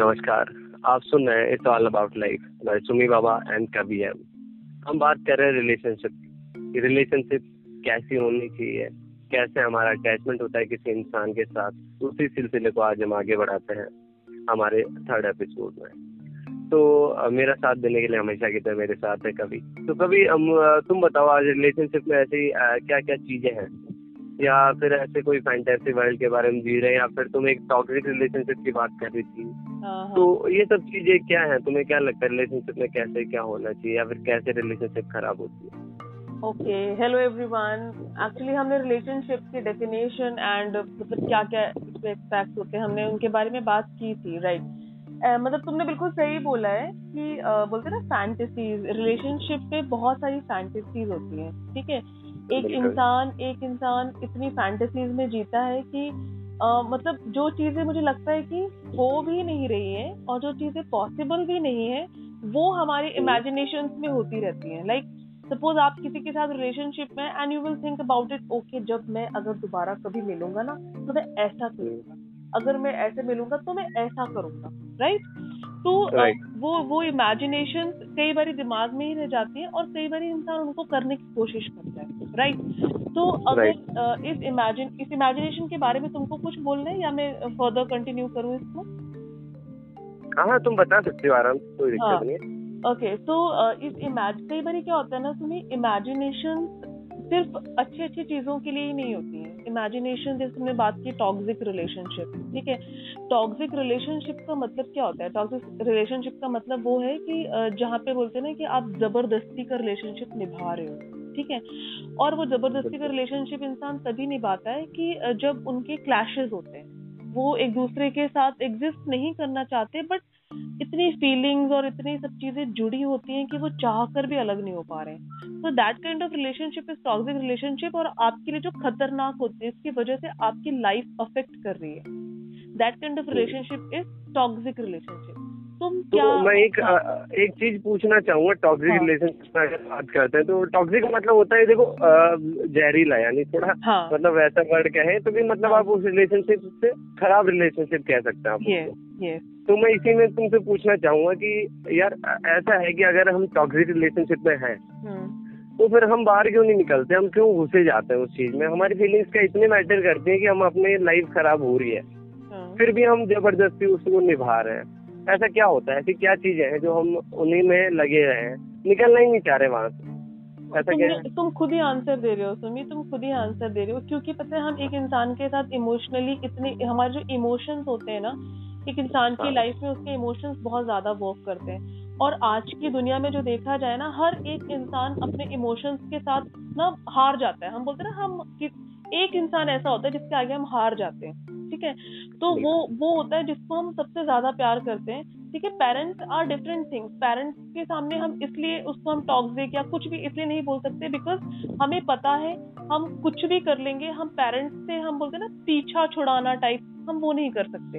नमस्कार, आप सुन रहे हैं it's all about life by Sumi Baba and कबी एम हम बात कर रहे हैं रिलेशनशिप की। रिलेशनशिप कैसी होनी चाहिए? कैसे हमारा अटैचमेंट होता है किसी इंसान के साथ? उसी सिलसिले को आज हम आगे बढ़ाते हैं हमारे थर्ड एपिसोड में। तो मेरा साथ देने के लिए हमेशा की तरह मेरे साथ है कभी तो कभी हम तुम बताओ, आज रिलेशनशिप में ऐसी क्या क्या चीज़ें हैं? या फिर ऐसे कोई फैंटेसी वर्ल्ड के बारे में जी रहे हैं या फिर तुम एक टॉक्सिक रिलेशनशिप की बात कर रही थी। तो ये सब चीज़ें क्या है? तुम्हें क्या लगता है? रिलेशनशिप में कैसे क्या होना चाहिए या फिर कैसे रिलेशनशिप खराब होती है? ओके हेलो एवरीवन एक्चुअली हमने रिलेशनशिप की डेफिनेशन एंड मतलब क्या क्या इसमें एक्सपेक्ट होते हैं हमने उनके बारे में बात की थी राइट right? Uh, मतलब तुमने बिल्कुल सही बोला है कि uh, बोलते ना फैंटेसीज रिलेशनशिप पे बहुत सारी फैंटेसीज होती हैं ठीक है? एक इंसान एक इंसान इतनी फैंटेसीज में जीता है कि मतलब जो चीज़ें मुझे लगता है कि हो भी नहीं रही है और जो चीज़ें पॉसिबल भी नहीं है वो हमारे इमेजिनेशन में होती रहती हैं। लाइक सपोज़ आप किसी के साथ रिलेशनशिप में and you will think about it okay जब मैं अगर दोबारा कभी मिलूँगा ना तो मैं ऐसा करूँगा। अगर मैं ऐसे मिलूँगा तो मैं ऐसा करूँगा राइट तो right. वो वो इमेजिनेशन कई बार दिमाग में ही रह जाती है और कई बार इंसान उनको करने की कोशिश करता है राइट तो अगर right. इस इमेजिन इस इमेजिनेशन के बारे में तुमको कुछ बोलना है या मैं फर्दर कंटिन्यू करूँ इसको? हाँ तुम बता सकते हो आराम से कोई दिक्कत हाँ, नहीं ओके तो इस इमेज कई बार क्या होता है ना तुम्हें इमेजिनेशन सिर्फ़ अच्छी अच्छी चीज़ों के लिए ही नहीं होती है। इमेजिनेशन जैसे तुमने बात की टॉक्सिक रिलेशनशिप ठीक है? टॉक्सिक रिलेशनशिप का मतलब क्या होता है? टॉक्सिक रिलेशनशिप का मतलब वो है कि जहाँ पे बोलते हैं ना कि आप ज़बरदस्ती का रिलेशनशिप निभा रहे हो। ठीक है? और वो ज़बरदस्ती का रिलेशनशिप इंसान तभी निभाता है कि जब उनके क्लैशेस होते हैं। वो एक दूसरे के साथ एग्जिस्ट नहीं करना चाहते बट इतनी फीलिंग्स और इतनी सब चीज़ें जुड़ी होती हैं कि वो चाह कर भी अलग नहीं हो पा रहे हैं। तो that kind of relationship is toxic relationship और आपके लिए जो खतरनाक होती है इसकी वजह से आपकी लाइफ अफेक्ट कर रही है। That kind of relationship is toxic relationship तुम क्या तो मैं एक हाँ. एक चीज़ पूछना चाहूँगा टॉक्सिक रिलेशनशिप में अगर बात करते हैं तो टॉक्सिक मतलब होता है देखो जहरीला यानी थोड़ा हाँ. मतलब वैसा वर्ड कहे तो भी मतलब हाँ. आप उस रिलेशनशिप से खराब रिलेशनशिप कह सकते हैं आप yes, yes. तो मैं इसी में तुमसे पूछना चाहूँगा कि यार ऐसा है कि अगर हम टॉक्सिक रिलेशनशिप में हैं हम्म। तो फिर हम बाहर क्यों नहीं निकलते हम क्यों घुसे जाते हैं उस चीज़ में हमारी फीलिंग्स का इतने मैटर करते हैं कि हम अपने लाइफ खराब हो रही है हाँ। फिर भी हम ज़बरदस्ती उसको निभा रहे हैं ऐसा क्या होता है? ऐसी क्या चीज़ें हैं जो हम उन्हीं में लगे रहे हैं? निकलना ही नहीं चाह रहे वहाँ से। ऐसा क्या है? तुम खुद ही आंसर दे रहे हो सुमी। तुम खुद ही आंसर दे रहे हो क्योंकि पता है हम एक इंसान के साथ इमोशनली इतने हमारे जो इमोशंस होते हैं ना एक इंसान की लाइफ हाँ। में उसके इमोशंस बहुत ज़्यादा वर्क करते हैं। और आज की दुनिया में जो देखा जाए ना हर एक इंसान अपने इमोशंस के साथ ना हार जाता है। हम बोलते हैं ना हम एक इंसान ऐसा होता है जिसके आगे हम हार जाते हैं। ठीक है? तो वो वो होता है जिसको हम सबसे ज़्यादा प्यार करते हैं। ठीक है parents are different things parents के सामने हम इसलिए उसको हम टॉक्सिक या कुछ भी इसलिए नहीं बोल सकते बिकॉज़ हमें पता है हम कुछ भी कर लेंगे हम पेरेंट्स से हम बोलते हैं ना पीछा छुड़ाना टाइप हम वो नहीं कर सकते।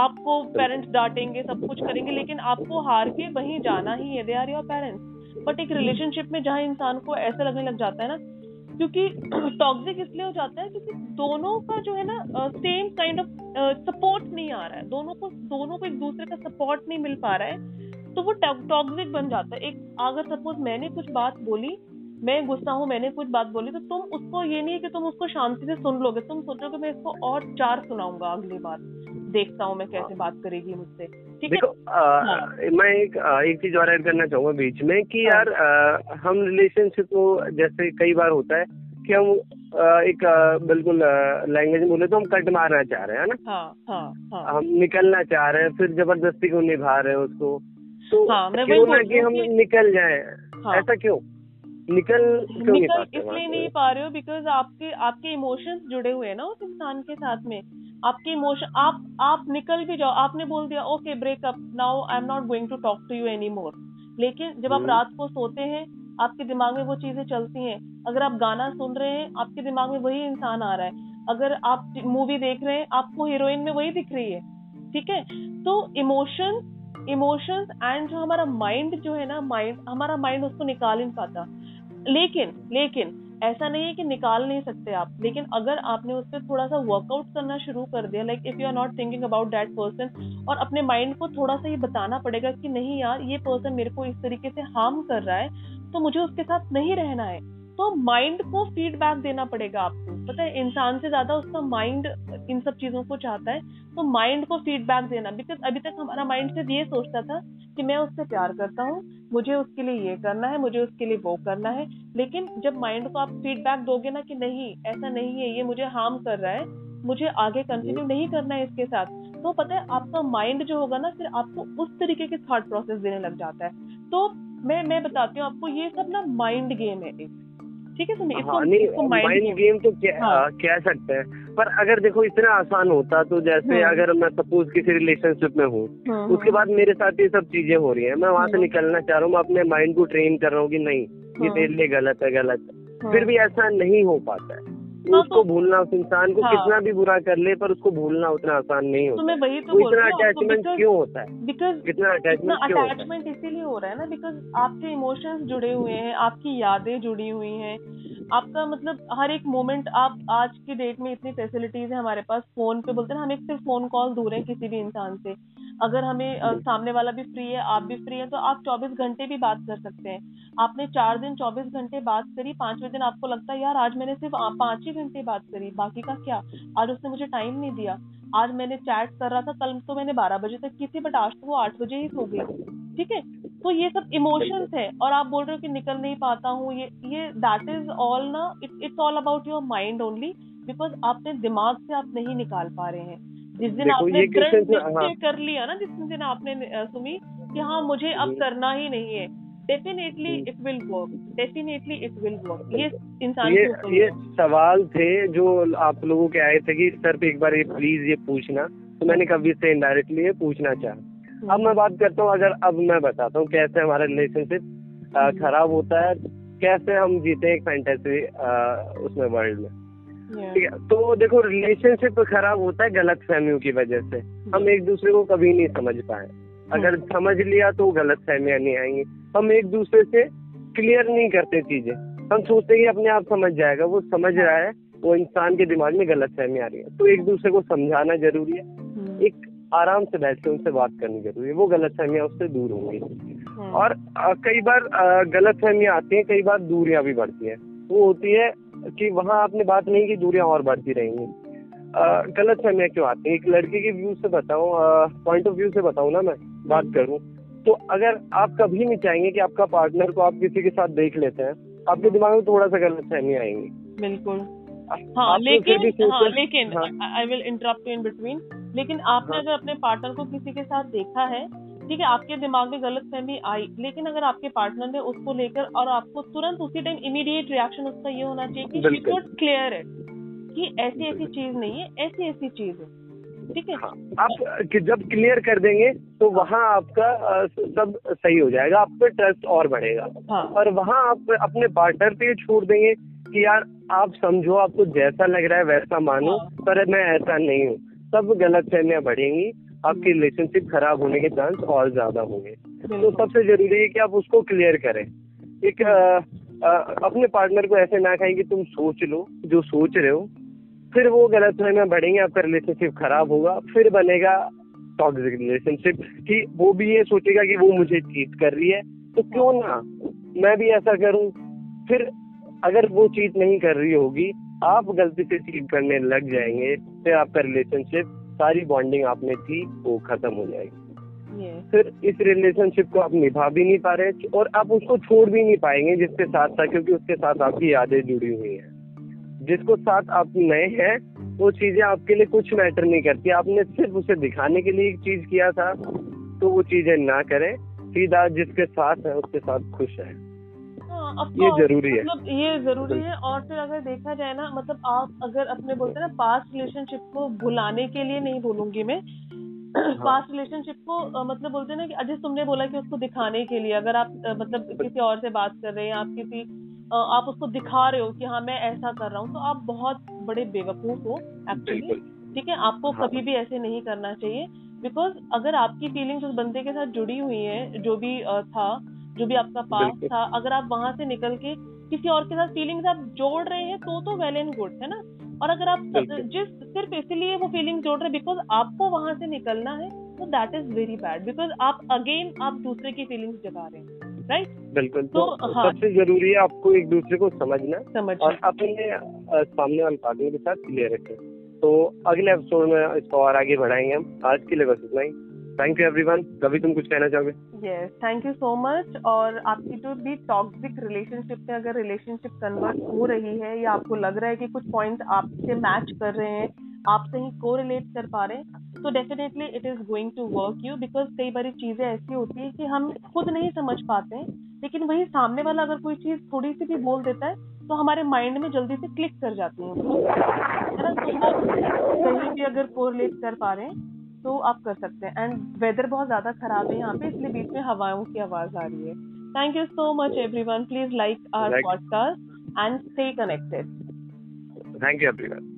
आपको पेरेंट्स डांटेंगे सब कुछ करेंगे लेकिन आपको हार के वहीं जाना ही है। They are your parents but एक रिलेशनशिप में जहाँ इंसान को ऐसा लगने लग जाता है ना क्योंकि टॉक्सिक इसलिए हो जाता है क्योंकि दोनों का जो है ना सेम काइंड ऑफ़ सपोर्ट नहीं आ रहा है। दोनों को दोनों को एक दूसरे का सपोर्ट नहीं मिल पा रहा है तो वो टॉक्सिक बन जाता है। एक, अगर सपोज़ मैंने कुछ बात बोली मैं गुस्सा हूँ मैंने कुछ बात बोली तो तुम उसको ये नहीं है कि तुम उसको शांति से सुन लोगे। तुम सोचोगे मैं इसको और चार सुनाऊँगा अगली बार। देखता हूँ मैं कैसे बात करेगी मुझसे। ठीक है? हाँ। मैं एक एक चीज़ और ऐड करना चाहूँगा बीच में कि हाँ। यार आ, हम रिलेशनशिप को जैसे कई बार होता है कि हम आ, एक बिल्कुल लैंग्वेज बोले तो हम कट मारना चाह रहे हैं ना? हाँ, हाँ, हाँ. हम निकलना चाह रहे हैं फिर ज़बरदस्ती को निभा रहे हैं उसको? तो हाँ, क्यों ना कि हम निकल जाए? हाँ. ऐसा क्यों? निकल क्यों निकल इसलिए नहीं पा रहे हो बिकॉज़ आपके आपके इमोशंस जुड़े हुए हैं ना उस इंसान के साथ में। आपके इमोशन आप आप निकल भी जाओ। आपने बोल दिया okay breakup now I am not going to talk to you anymore लेकिन जब आप हम्म। रात को सोते हैं आपके दिमाग में वो चीज़ें चलती हैं। अगर आप गाना सुन रहे हैं आपके दिमाग में वही इंसान आ रहा है। अगर आप मूवी देख रहे हैं आपको हीरोइन में वही दिख रही है। ठीक है? तो इमोशन इमोशंस एंड जो हमारा माइंड जो है ना माइंड हमारा माइंड उसको निकाल नहीं पाता। लेकिन लेकिन, ऐसा नहीं है कि निकाल नहीं सकते आप, लेकिन अगर आपने उस पर थोड़ा सा वर्कआउट करना शुरू कर दिया like if you are not thinking about that person और अपने माइंड को थोड़ा सा ये बताना पड़ेगा कि नहीं यार, ये पर्सन मेरे को इस तरीके से हार्म कर रहा है तो मुझे उसके साथ नहीं रहना है। तो माइंड को फीडबैक देना पड़ेगा आपको। पता है, इंसान से ज़्यादा उसका माइंड इन सब चीज़ों को चाहता है तो माइंड को फीडबैक देना बिकॉज़ अभी तक हमारा माइंड सिर्फ़ ये सोचता था कि मैं उससे प्यार करता हूँ मुझे उसके लिए ये करना है मुझे उसके लिए वो करना है। लेकिन जब माइंड को आप फीडबैक दोगे ना कि नहीं ऐसा नहीं है ये मुझे हार्म कर रहा है मुझे आगे कंटिन्यू नहीं करना है इसके साथ तो पता है आपका माइंड जो होगा ना फिर आपको उस तरीके के थॉट प्रोसेस देने लग जाता है। तो मैं मैं बताती हूँ आपको ये सब ना माइंड गेम है एक। ठीक है सुनिए हाँ, इसको, माइंड गेम तो हाँ. कह सकते हैं। पर अगर देखो इतना आसान होता तो जैसे हाँ. अगर मैं सपोज़ किसी रिलेशनशिप में हूँ हाँ, उसके। बाद मेरे साथ ये सब चीज़ें हो रही है। मैं वहाँ से हाँ। निकलना चाह रहा हूँ मैं अपने माइंड को ट्रेन कर रहा हूँ कि नहीं ये तेरे लिए गलत है गलत है। फिर भी ऐसा नहीं हो पाता है। तो उसको तो, भूलना उस इंसान को हाँ, कितना भी बुरा कर ले पर उसको भूलना उतना आसान नहीं होता तो मैं वही तो, तो इतना अटैचमेंट क्यों होता है? बिकॉज़ कितना अटैचमेंट क्यों अटैचमेंट इसीलिए हो रहा है ना बिकॉज़ आपके इमोशंस जुड़े हुए हैं आपकी यादें जुड़ी हुई हैं। आपका मतलब हर एक मोमेंट आप आज की डेट में इतनी फैसिलिटीज़ है हमारे पास फ़ोन पे बोलते हैं हम एक सिर्फ़ फ़ोन कॉल दूर है किसी भी इंसान से। अगर हमें आ, सामने वाला भी फ्री है आप भी फ्री है तो आप 24 घंटे भी बात कर सकते हैं। आपने चार दिन 24 घंटे बात करी पाँचवें दिन आपको लगता है यार आज मैंने सिर्फ़ पाँच ही घंटे बात करी बाकी का क्या? आज उसने मुझे टाइम नहीं दिया। आज मैंने चैट कर रहा था कल तो मैंने बारह बजे तक की थी बट आज तो वो आठ बजे ही सो गई। ठीक है? तो ये सब इमोशंस है और आप बोल रहे हो कि निकल नहीं पाता हूँ ये ये दैट इज़ ऑल ना it's all about your mind only because आपने दिमाग से आप नहीं निकाल पा रहे हैं। जिस दिन आपने हाँ। कर लिया ना जिस दिन आपने सुनी कि हाँ मुझे अब करना ही नहीं है definitely it will work definitely it will work ये इंसान ये ये सवाल थे जो आप लोगों के आए थे कि सर पे एक बार ये प्लीज़ ये पूछना। तो मैंने कभी से इनडायरेक्टली ये पूछना चाहा अब मैं बात करता हूँ अगर अब मैं बताता हूँ कैसे हमारा रिलेशनशिप खराब होता है कैसे हम जीते हैं एक फैंटेसी उसमें वर्ल्ड में। ठीक है तो देखो रिलेशनशिप खराब होता है गलत फहमियों की वजह से। हम एक दूसरे को कभी नहीं समझ पाए। अगर hmm. समझ लिया तो गलत फहमियाँ नहीं आएँगी। हम एक दूसरे से क्लियर नहीं करते चीज़ें। हम सोचते हैं अपने आप समझ जाएगा वो समझ रहा है वो इंसान के दिमाग में गलत फहमी आ रही है। तो एक दूसरे को समझाना ज़रूरी है। Hmm. एक आराम से बैठ के उनसे बात करनी ज़रूरी है। वो गलत फहमियाँ उससे दूर होंगी। हाँ। और आ, कई बार गलत फहमियाँ आती हैं कई बार दूरियाँ भी बढ़ती हैं। वो होती है कि वहाँ आपने बात नहीं की दूरियाँ और बढ़ती रहेंगी। गलत फहमियाँ क्यों आती हैं? एक लड़के के व्यू से बताऊँ पॉइंट ऑफ़ व्यू से बताऊँ ना मैं बात हाँ। करूँ तो अगर आप कभी नहीं चाहेंगे कि आपका पार्टनर को आप किसी के साथ देख लेते हैं आपके दिमाग में थोड़ा सा गलत फहमी आएँगी। बिल्कुल। हाँ लेकिन हाँ लेकिन I will interrupt in between लेकिन आपने हाँ। अगर अपने पार्टनर को किसी के साथ देखा है ठीक है आपके दिमाग में गलत फहमी आई लेकिन अगर आपके पार्टनर ने उसको लेकर और आपको तुरंत उसी टाइम इमीडिएट रिएक्शन उसका ये होना चाहिए कि क्लियर है कि ऐसी ऐसी चीज़ नहीं है ऐसी ऐसी चीज़ है ठीक है हाँ, आप जब क्लियर कर देंगे तो वहाँ आपका सब सही हो जाएगा आप पे ट्रस्ट और बढ़ेगा हाँ. और वहाँ आप अपने पार्टनर पे छोड़ देंगे कि यार आप समझो आपको जैसा लग रहा है वैसा मानो हाँ. पर मैं ऐसा नहीं हूँ सब गलत फहमियाँ बढ़ेंगी आपकी रिलेशनशिप खराब होने के चांस और ज़्यादा होंगे। तो सबसे ज़रूरी है कि आप उसको क्लियर करें। एक आ, आ, अपने पार्टनर को ऐसे ना कहें कि तुम सोच लो जो सोच रहे हो फिर वो गलत फहमियाँ बढ़ेंगे आपका रिलेशनशिप खराब होगा फिर बनेगा टॉक्सिक रिलेशनशिप कि वो भी ये सोचेगा कि वो मुझे चीट कर रही है। तो क्यों ना मैं भी ऐसा करूँ फिर अगर वो चीट नहीं कर रही होगी आप गलती से चीट करने लग जाएँगे फिर आपका रिलेशनशिप सारी बॉन्डिंग आपने थी वो खत्म हो जाएगी। फिर इस रिलेशनशिप को आप निभा भी नहीं पा रहे और आप उसको छोड़ भी नहीं पाएँगे जिसके साथ था क्योंकि उसके साथ आपकी यादें जुड़ी हुई हैं। जिसको साथ आप नए हैं वो चीज़ें आपके लिए कुछ मैटर नहीं करती। आपने सिर्फ़ उसे दिखाने के लिए एक चीज़ किया था तो वो चीज़ें ना करें। सीधा जिसके साथ है उसके साथ खुश है। ये ज़रूरी है। मतलब ये ज़रूरी है और फिर अगर देखा जाए ना मतलब आप अगर अपने बोलते हैं ना पास्ट रिलेशनशिप को भुलाने के लिए नहीं बोलूँगी मैं। पास्ट हाँ। रिलेशनशिप को मतलब बोलते हैं ना कि अजय तुमने बोला कि उसको दिखाने के लिए अगर आप मतलब किसी और से बात कर रहे हैं आप किसी आप उसको दिखा रहे हो कि हाँ मैं ऐसा कर रहा हूँ तो आप बहुत बड़े बेवकूफ़ हो एक्चुअली ठीक है? आपको हाँ। कभी भी ऐसे नहीं करना चाहिए बिकॉज़ अगर आपकी फीलिंग्स उस बंदे के साथ जुड़ी हुई है जो भी था जो भी आपका पास था अगर आप वहाँ से निकल के किसी और के साथ फीलिंग्स आप जोड़ रहे हैं तो तो वेल एंड गुड है ना? और अगर आप जिस सिर्फ़ इसलिए वो फीलिंग जोड़ रहे हैं बिकॉज़ आपको वहाँ से निकलना है तो that is very bad because आप अगेन आप दूसरे की फीलिंग्स जगा रहे हैं राइट बिल्कुल। तो, तो हाँ, सबसे ज़रूरी है आपको एक दूसरे को समझना समझ और अपने सामने वाले पार्टनर के साथ क्लियर रखें। तो अगले एपिसोड में इसको और आगे बढ़ाएँगे हम। आज के लिए बस इतना ही। थैंक यू एवरीवन कभी तुम कुछ कहना चाहोगे? Yes thank you so much और आपकी जो भी टॉक्सिक रिलेशनशिप में अगर रिलेशनशिप कन्वर्ट हो रही है, या आपको लग रहा है कि कुछ पॉइंट आपसे मैच कर रहे हैं आपसे ही को रिलेट कर पा रहे हैं तो definitely it is going to work you because कई बार चीज़ें ऐसी होती है कि हम खुद नहीं समझ पाते हैं, लेकिन वही सामने वाला अगर कोई चीज़ थोड़ी सी भी बोल देता है तो हमारे माइंड में जल्दी से क्लिक कर जाती है। है ना? तो कहीं भी अगर कोरिलेट कर पा रहे हैं तो आप कर सकते हैं। एंड वेदर बहुत ज़्यादा खराब है यहाँ पे इसलिए बीच में हवाओं की आवाज़ आ रही है। Thank you so much everyone please like our podcast and stay connected thank you every